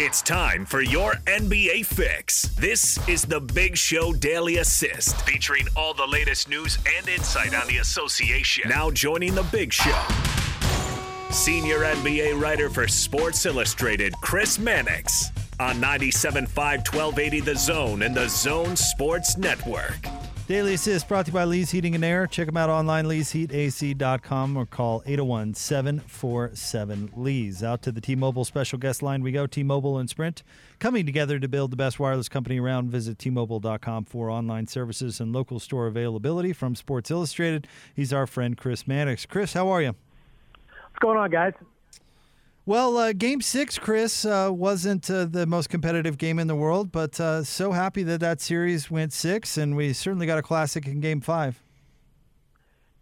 It's time for your NBA fix. This is the Big Show Daily Assist, featuring all the latest news and insight on the association. Now joining the Big Show, senior NBA writer for Sports Illustrated, Chris Mannix, on 97.5 1280 The Zone and the Zone Sports Network. Daily Assist brought to you by Lee's Heating and Air. Check them out online, leesheatac.com, or call 801 747 Lees. Out to the T Mobile special guest line we go. T Mobile and Sprint coming together to build the best wireless company around. Visit T-Mobile.com for online services and local store availability. From Sports Illustrated, he's our friend Chris Mannix. Chris, how are you? What's going on, guys? Well, uh, Game Six, Chris, uh, wasn't uh, the most competitive game in the world, but uh, so happy that that series went six, and we certainly got a classic in Game Five.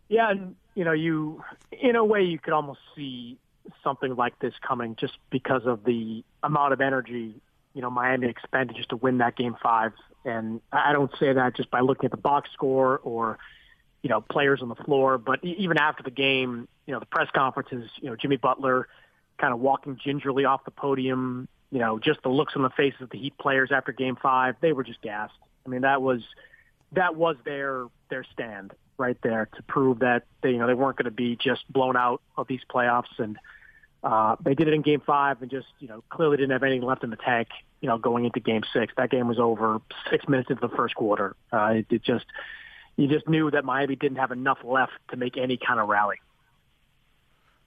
Yeah, and you know, you in a way you could almost see something like this coming, just because of the amount of energy you know Miami expended just to win that Game Five, and I don't say that just by looking at the box score or you know players on the floor, but even after the game, you know the press conferences, you know Jimmy Butler kind of walking gingerly off the podium. You know, just the looks on the faces of the Heat players after Game Five, they were just gassed. I mean, that was that was their their stand right there to prove that they you know they weren't going to be just blown out of these playoffs, and uh, they did it in Game Five and just you know clearly didn't have anything left in the tank. You know, going into Game Six, that game was over six minutes into the first quarter. Uh, it, it just you just knew that Miami didn't have enough left to make any kind of rally.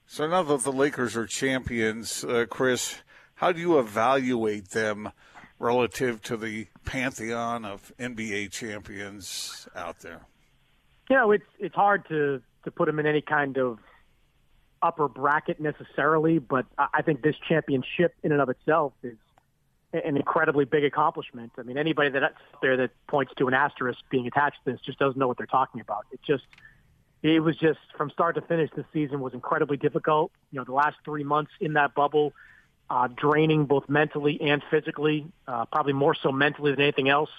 So now that the Lakers are champions, uh, Chris, how do you evaluate them relative to the pantheon of NBA champions out there? You know, it's it's hard to to put them in any kind of upper bracket necessarily, but I think this championship in and of itself is an incredibly big accomplishment. I mean, anybody that's there that points to an asterisk being attached to this just doesn't know what they're talking about. It just it was just from start to finish this season was incredibly difficult. You know, the last three months in that bubble, uh, draining both mentally and physically, uh, probably more so mentally than anything else.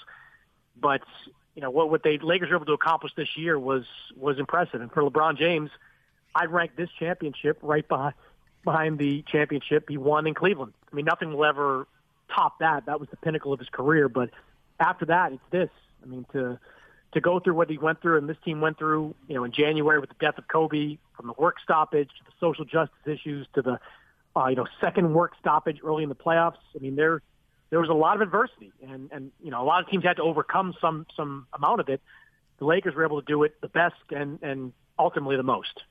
But you know what what they Lakers were able to accomplish this year was was impressive. And for LeBron James, I'd rank this championship right behind behind the championship he won in Cleveland. I mean, nothing will ever top that. That was the pinnacle of his career. But after that, it's this. I mean, to to go through what he went through and this team went through, you know, in January with the death of Kobe, from the work stoppage to the social justice issues to the, uh, you know, second work stoppage early in the playoffs. I mean, there there was a lot of adversity, and and you know, a lot of teams had to overcome some some amount of it. The Lakers were able to do it the best and and ultimately the most.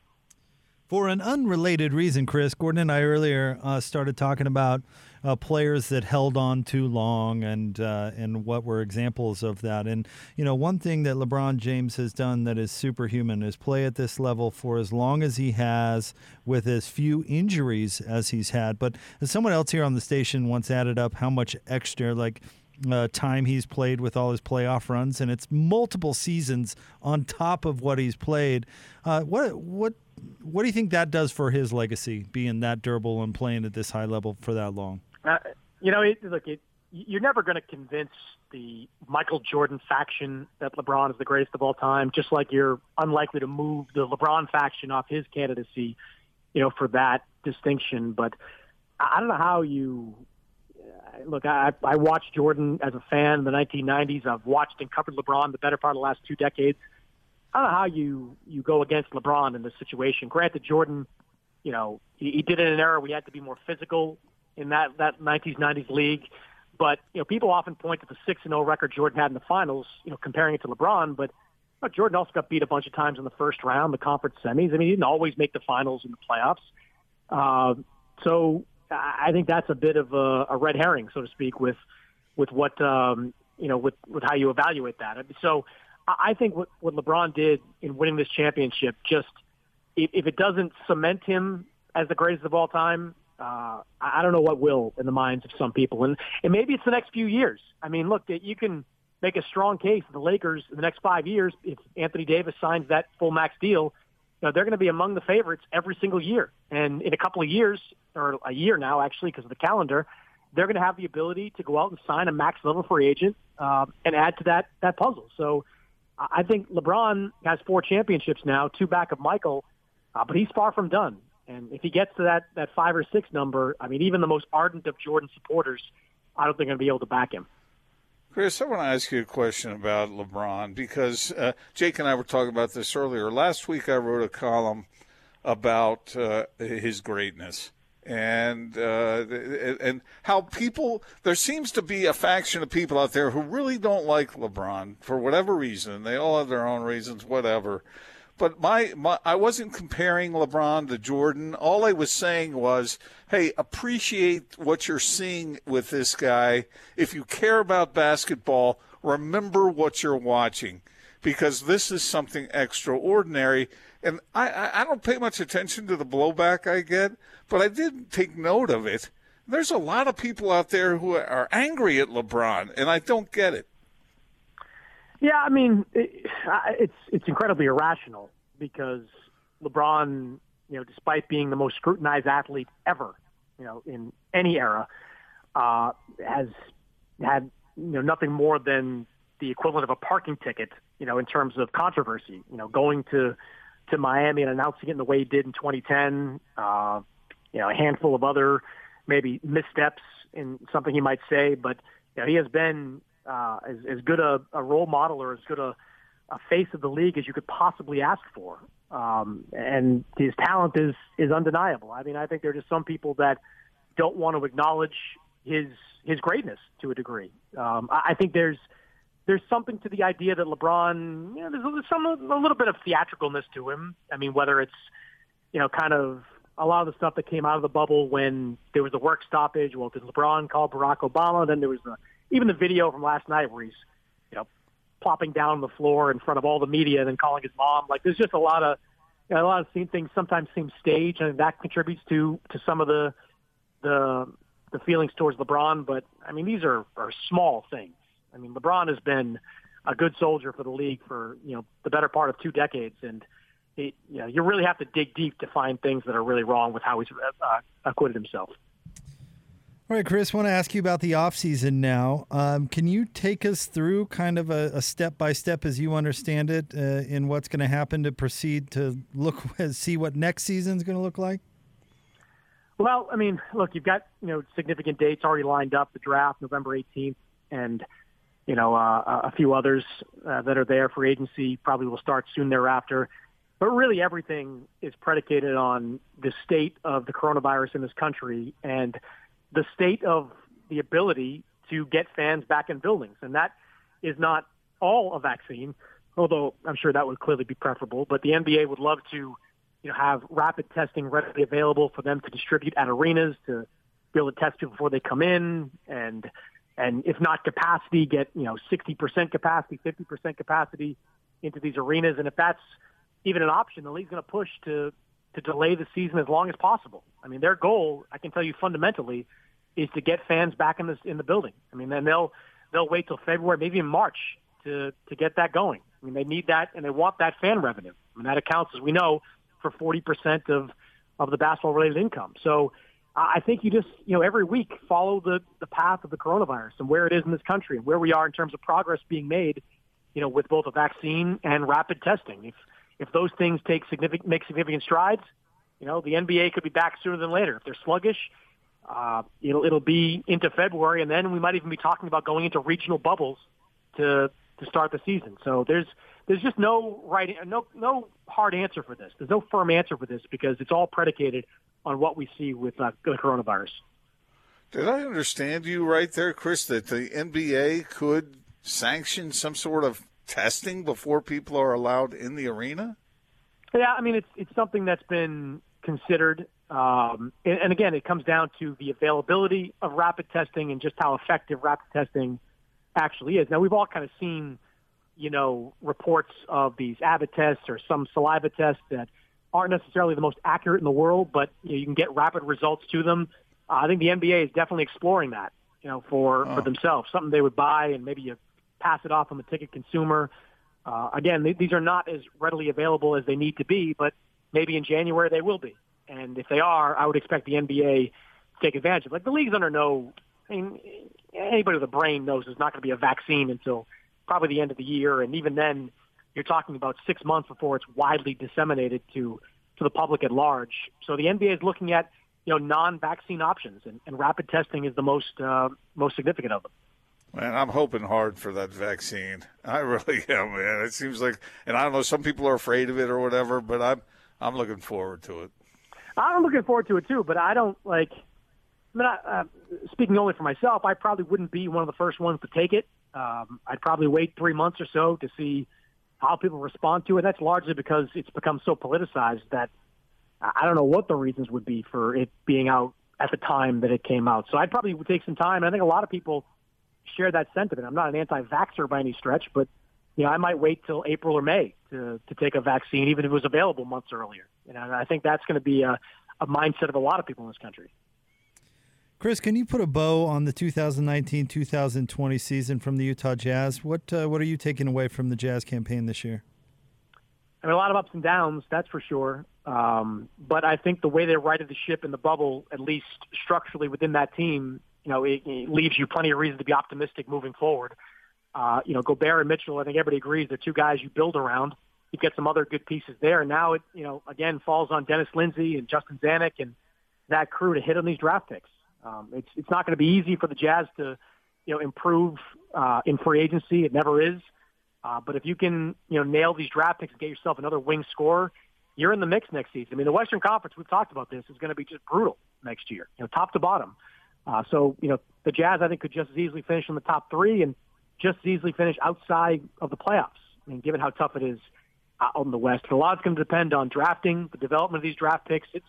For an unrelated reason, Chris, Gordon and I earlier uh, started talking about uh, players that held on too long and uh, and what were examples of that. And you know, one thing that LeBron James has done that is superhuman is play at this level for as long as he has, with as few injuries as he's had. But someone else here on the station once added up how much extra like. Uh, time he's played with all his playoff runs, and it's multiple seasons on top of what he's played. Uh, what what what do you think that does for his legacy, being that durable and playing at this high level for that long? Uh, you know, it, look, it, you're never going to convince the Michael Jordan faction that LeBron is the greatest of all time, just like you're unlikely to move the LeBron faction off his candidacy, you know, for that distinction. But I don't know how you uh, look. I, I watched Jordan as a fan in the 1990s. I've watched and covered LeBron the better part of the last two decades. I don't know how you you go against LeBron in this situation. Granted, Jordan, you know, he, he did it in an era we had to be more physical in that that 90s 90s league. But you know, people often point to the six and zero record Jordan had in the finals, you know, comparing it to LeBron. But you know, Jordan also got beat a bunch of times in the first round, the conference semis. I mean, he didn't always make the finals and the playoffs. Uh, so I think that's a bit of a, a red herring, so to speak, with with what um, you know, with with how you evaluate that. So I think what what LeBron did in winning this championship just if, if it doesn't cement him as the greatest of all time, uh, I don't know what will in the minds of some people, and and maybe it's the next few years. I mean, look, you can make a strong case for the Lakers in the next five years if Anthony Davis signs that full max deal. You know, they're going to be among the favorites every single year, and in a couple of years or a year now, actually, because of the calendar, they're going to have the ability to go out and sign a max level free agent uh, and add to that that puzzle. So, I think LeBron has four championships now, two back of Michael, uh, but he's far from done And if he gets to that that five or six number, I mean, even the most ardent of Jordan supporters, I don't think are going to be able to back him. Chris, I want to ask you a question about LeBron because uh, Jake and I were talking about this earlier. Last week, I wrote a column about uh, his greatness and uh, and how people there seems to be a faction of people out there who really don't like LeBron for whatever reason. They all have their own reasons, whatever. But my, my I wasn't comparing LeBron to Jordan. All I was saying was, hey, appreciate what you're seeing with this guy. If you care about basketball, remember what you're watching because this is something extraordinary. And I, I don't pay much attention to the blowback I get, but I did take note of it. There's a lot of people out there who are angry at LeBron, and I don't get it. Yeah, I mean, it, it's it's incredibly irrational because LeBron, you know, despite being the most scrutinized athlete ever, you know, in any era, uh, has had you know nothing more than the equivalent of a parking ticket, you know, in terms of controversy. You know, going to to Miami and announcing it in the way he did in 2010. Uh, you know, a handful of other maybe missteps in something he might say, but you know, he has been uh, as, as good a, a role model or as good a, a face of the league as you could possibly ask for. Um, and his talent is is undeniable. I mean, I think there are just some people that don't want to acknowledge his his greatness to a degree. Um, I, I think there's there's something to the idea that LeBron, you know, there's some a little bit of theatricalness to him. I mean, whether it's you know, kind of a lot of the stuff that came out of the bubble when there was a work stoppage. Well, did LeBron call Barack Obama? Then there was the even the video from last night where he's, you know, plopping down on the floor in front of all the media and then calling his mom. Like there's just a lot of, you know, a lot of scene things sometimes seem staged, and that contributes to to some of the the the feelings towards LeBron. But I mean, these are are small things. I mean, LeBron has been a good soldier for the league for you know the better part of two decades, and it, you know you really have to dig deep to find things that are really wrong with how he's uh, acquitted himself. All right, Chris, I want to ask you about the offseason now. Um, can you take us through kind of a, step by step as you understand it uh, in what's going to happen to proceed to look see what next season is going to look like? Well, I mean, look, you've got you know significant dates already lined up. The draft, November 18th, and you know uh, a few others uh, that are there for agency probably will start soon thereafter. But really, everything is predicated on the state of the coronavirus in this country and the state of the ability to get fans back in buildings. And that is not all a vaccine, although I'm sure that would clearly be preferable. But the NBA would love to, you know, have rapid testing readily available for them to distribute at arenas to be able to test people before they come in and and if not capacity, get, you know, 60% capacity, 50% capacity into these arenas. And if that's even an option, the league's going to push to to delay the season as long as possible. I mean, their goal, I can tell you fundamentally, is to get fans back in the in the building. I mean, then they'll they'll wait till February, maybe in March, to to get that going. I mean, they need that and they want that fan revenue. I mean, that accounts, as we know, for 40 percent of of the basketball related income. So. I think you just, you know, every week follow the, the path of the coronavirus and where it is in this country and where we are in terms of progress being made, you know, with both a vaccine and rapid testing. If if those things take significant make significant strides, you know, the NBA could be back sooner than later. If they're sluggish, uh, it'll it'll be into February, and then we might even be talking about going into regional bubbles to to start the season. So there's there's just no right no no hard answer for this. There's no firm answer for this because it's all predicated on what we see with uh, the coronavirus. Did I understand you right there, Chris, that the NBA could sanction some sort of testing before people are allowed in the arena? Yeah, I mean it's it's something that's been considered, um, and, and again, it comes down to the availability of rapid testing and just how effective rapid testing actually is. Now we've all kind of seen, you know, reports of these Abbott tests or some saliva tests that aren't necessarily the most accurate in the world, but you, know, you can get rapid results to them. Uh, I think the NBA is definitely exploring that, you know, for oh. for themselves, something they would buy and maybe you pass it off on the ticket consumer. Uh, again, they, these are not as readily available as they need to be, but maybe in January they will be. And if they are, I would expect the NBA to take advantage of. Like the league's under no. I mean, anybody with a brain knows there's not going to be a vaccine until probably the end of the year, and even then, you're talking about six months before it's widely disseminated to to the public at large. So the NBA is looking at you know non-vaccine options, and, and rapid testing is the most uh, most significant of them. Man, I'm hoping hard for that vaccine. I really am, man. It seems like, and I don't know, some people are afraid of it or whatever, but I'm I'm looking forward to it. I'm looking forward to it too, but I don't like. I mean, I, uh, speaking only for myself, I probably wouldn't be one of the first ones to take it. Um, I'd probably wait three months or so to see how people respond to it. That's largely because it's become so politicized that I don't know what the reasons would be for it being out at the time that it came out. So I'd probably take some time. I think a lot of people share that sentiment. I'm not an anti-vaxxer by any stretch, but you know, I might wait till April or May to to take a vaccine, even if it was available months earlier. You know, and I think that's going to be a, a mindset of a lot of people in this country. Chris, can you put a bow on the 2019-2020 season from the Utah Jazz? What uh, what are you taking away from the Jazz campaign this year? I mean, a lot of ups and downs, that's for sure. Um, but I think the way they righted the ship in the bubble, at least structurally within that team, you know, it, it leaves you plenty of reason to be optimistic moving forward. Uh, you know, Gobert and Mitchell, I think everybody agrees they're two guys you build around. You get some other good pieces there. Now it, you know, again falls on Dennis Lindsey and Justin Zanik and that crew to hit on these draft picks. Um, it's it's not going to be easy for the Jazz to, you know, improve uh, in free agency. It never is. Uh, but if you can, you know, nail these draft picks and get yourself another wing scorer, you're in the mix next season. I mean, the Western Conference, we've talked about this, is going to be just brutal next year, you know, top to bottom. Uh, so, you know, the Jazz, I think, could just as easily finish in the top three and just as easily finish outside of the playoffs. I mean, given how tough it is out in the West. A lot's going to depend on drafting, the development of these draft picks. It's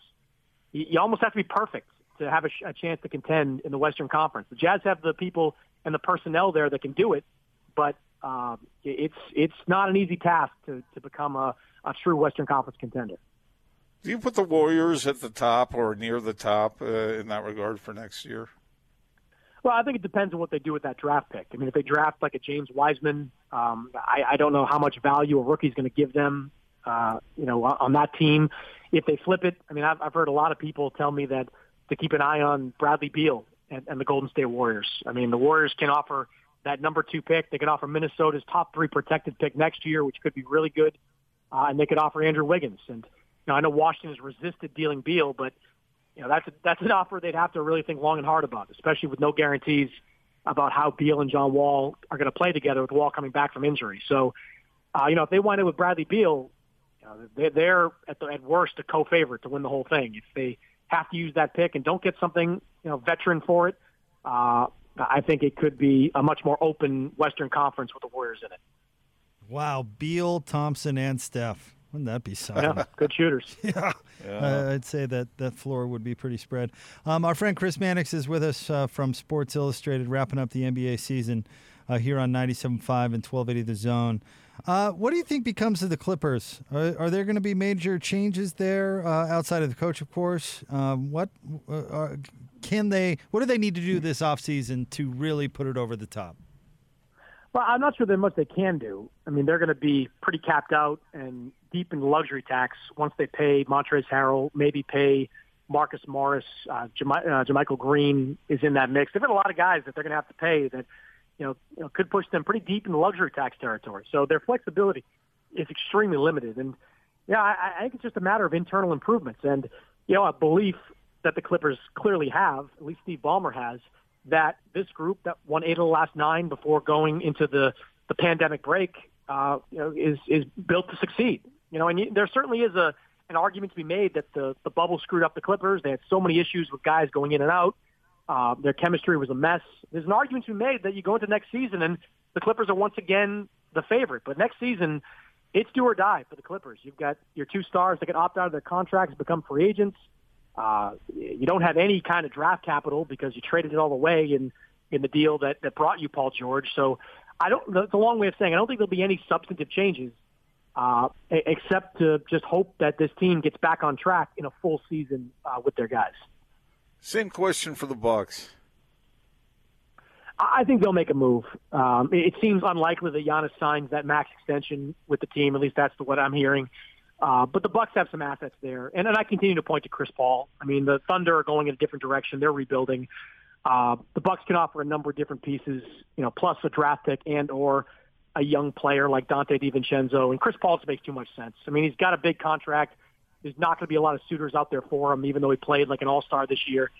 you almost have to be perfect to have a, a chance to contend in the Western Conference. The Jazz have the people and the personnel there that can do it, but um, it's it's not an easy task to, to become a, a true Western Conference contender. Do you put the Warriors at the top or near the top uh, in that regard for next year? Well, I think it depends on what they do with that draft pick. I mean, if they draft like a James Wiseman, um, I, I don't know how much value a rookie is going to give them. Uh, you know, on that team, if they flip it, I mean, I've, I've heard a lot of people tell me that to keep an eye on Bradley Beal and, and the Golden State Warriors. I mean, the Warriors can offer that number two pick. They can offer Minnesota's top three protected pick next year, which could be really good. Uh, and they could offer Andrew Wiggins. And you know, I know Washington has resisted dealing Beal, but you know that's a, that's an offer they'd have to really think long and hard about, especially with no guarantees about how Beal and John Wall are going to play together with Wall coming back from injury. So, uh, you know, if they wind up with Bradley Beal, you know, they're, at, the, at worst a co-favorite to win the whole thing. If they have to use that pick and don't get something, you know, veteran for it, uh, I think it could be a much more open Western Conference with the Warriors in it. Wow, Beal, Thompson, and Steph. Wouldn't that be something? Yeah, good shooters. yeah, yeah. Uh, I'd say that that floor would be pretty spread. Um, our friend Chris Mannix is with us uh, from Sports Illustrated, wrapping up the NBA season uh, here on 97.5 and 1280 The Zone. Uh, what do you think becomes of the Clippers? Are, are there going to be major changes there uh, outside of the coach, of course? Um, what uh, can they? What do they need to do this offseason to really put it over the top? Well, I'm not sure there's much they can do. I mean, they're going to be pretty capped out and deep in luxury tax once they pay Montrezl Harrell, maybe pay Marcus Morris, uh, uh, JaMychal Green is in that mix. They've got a lot of guys that they're going to have to pay that, you know, you know, could push them pretty deep in luxury tax territory. So their flexibility is extremely limited. And yeah, I, I think it's just a matter of internal improvements and, you know, a belief that the Clippers clearly have, at least Steve Ballmer has, that this group that won eight of the last nine before going into the, the pandemic break, uh, you know, is, is built to succeed. You know, and there certainly is a, an argument to be made that the, the bubble screwed up the Clippers. They had so many issues with guys going in and out. Uh, their chemistry was a mess. There's an argument to be made that you go into next season and the Clippers are once again the favorite. But next season, it's do or die for the Clippers. You've got your two stars that can opt out of their contracts, become free agents. Uh, you don't have any kind of draft capital because you traded it all away in in the deal that that brought you Paul George. So I don't. That's a long way of saying I don't think there'll be any substantive changes, uh, except to just hope that this team gets back on track in a full season uh, with their guys. Same question for the Bucks. I think they'll make a move. Um, it seems unlikely that Giannis signs that max extension with the team. At least that's what I'm hearing. Uh, but the Bucks have some assets there, and, and I continue to point to Chris Paul. I mean, the Thunder are going in a different direction; they're rebuilding. Uh, the Bucks can offer a number of different pieces, you know, plus a draft pick and or a young player like Donte DiVincenzo. And Chris Paul just makes too much sense. I mean, he's got a big contract. There's not going to be a lot of suitors out there for him, even though he played like an all star this year.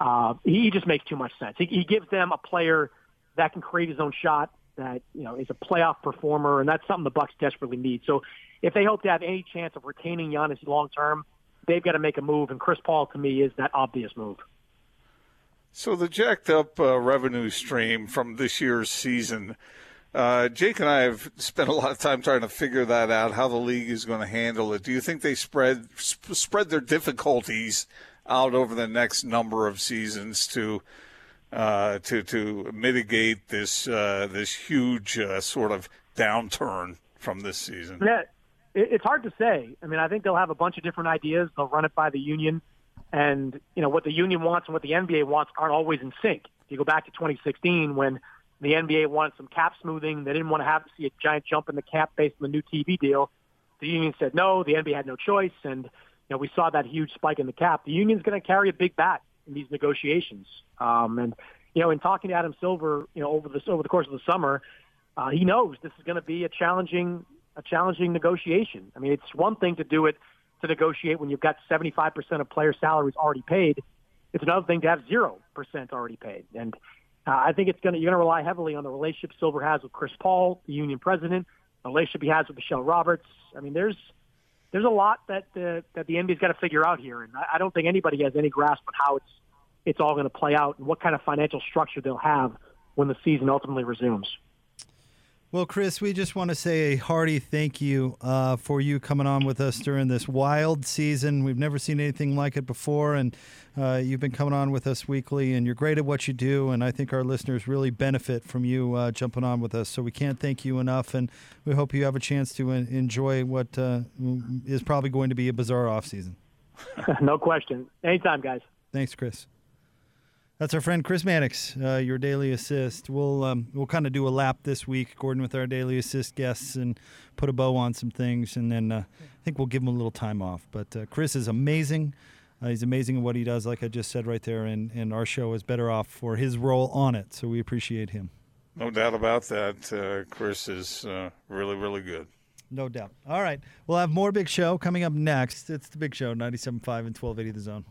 Uh, he just makes too much sense. He, he gives them a player that can create his own shot, that you know is a playoff performer, and that's something the Bucks desperately need. So, if they hope to have any chance of retaining Giannis long term, they've got to make a move, and Chris Paul to me is that obvious move. So the jacked up uh, revenue stream from this year's season, uh, Jake and I have spent a lot of time trying to figure that out. How the league is going to handle it. Do you think they spread sp- spread their difficulties out over the next number of seasons to uh, to to mitigate this uh, this huge uh, sort of downturn from this season? Yeah, it's hard to say. I mean, I think they'll have a bunch of different ideas. They'll run it by the union and you know what the union wants and what the NBA wants aren't always in sync. If you go back to 2016 when the NBA wanted some cap smoothing, they didn't want to have to see a giant jump in the cap based on the new TV deal. The union said no. The NBA had no choice, and you know we saw that huge spike in the cap. The union's going to carry a big bat in these negotiations. Um, and you know, in talking to Adam Silver, you know, over the over the course of the summer, uh, he knows this is going to be a challenging a challenging negotiation. I mean, it's one thing to do it to negotiate when you've got 75% of player salaries already paid. It's another thing to have 0% already paid. And uh, I think it's going to, you're going to rely heavily on the relationship Silver has with Chris Paul, the union president, the relationship he has with Michelle Roberts. I mean, there's, there's a lot that the, that the NBA's got to figure out here, and I, I don't think anybody has any grasp on how it's it's all going to play out and what kind of financial structure they'll have when the season ultimately resumes. Well, Chris, we just want to say a hearty thank you uh, for you coming on with us during this wild season. We've never seen anything like it before, and uh, you've been coming on with us weekly, and you're great at what you do. And I think our listeners really benefit from you uh, jumping on with us. So we can't thank you enough, and we hope you have a chance to enjoy what uh, is probably going to be a bizarre off season. no question. Anytime, guys. Thanks, Chris. That's our friend Chris Mannix, uh, your daily assist. We'll um, we'll kind of do a lap this week, Gordon, with our daily assist guests, and put a bow on some things, and then uh, I think we'll give him a little time off. But uh, Chris is amazing. Uh, he's amazing at what he does, like I just said right there, and, and our show is better off for his role on it. So we appreciate him. No doubt about that. Uh, Chris is uh, really, really good. No doubt. All right. We'll have more Big Show coming up next. It's the Big Show, 97.5 and 1280 The Zone.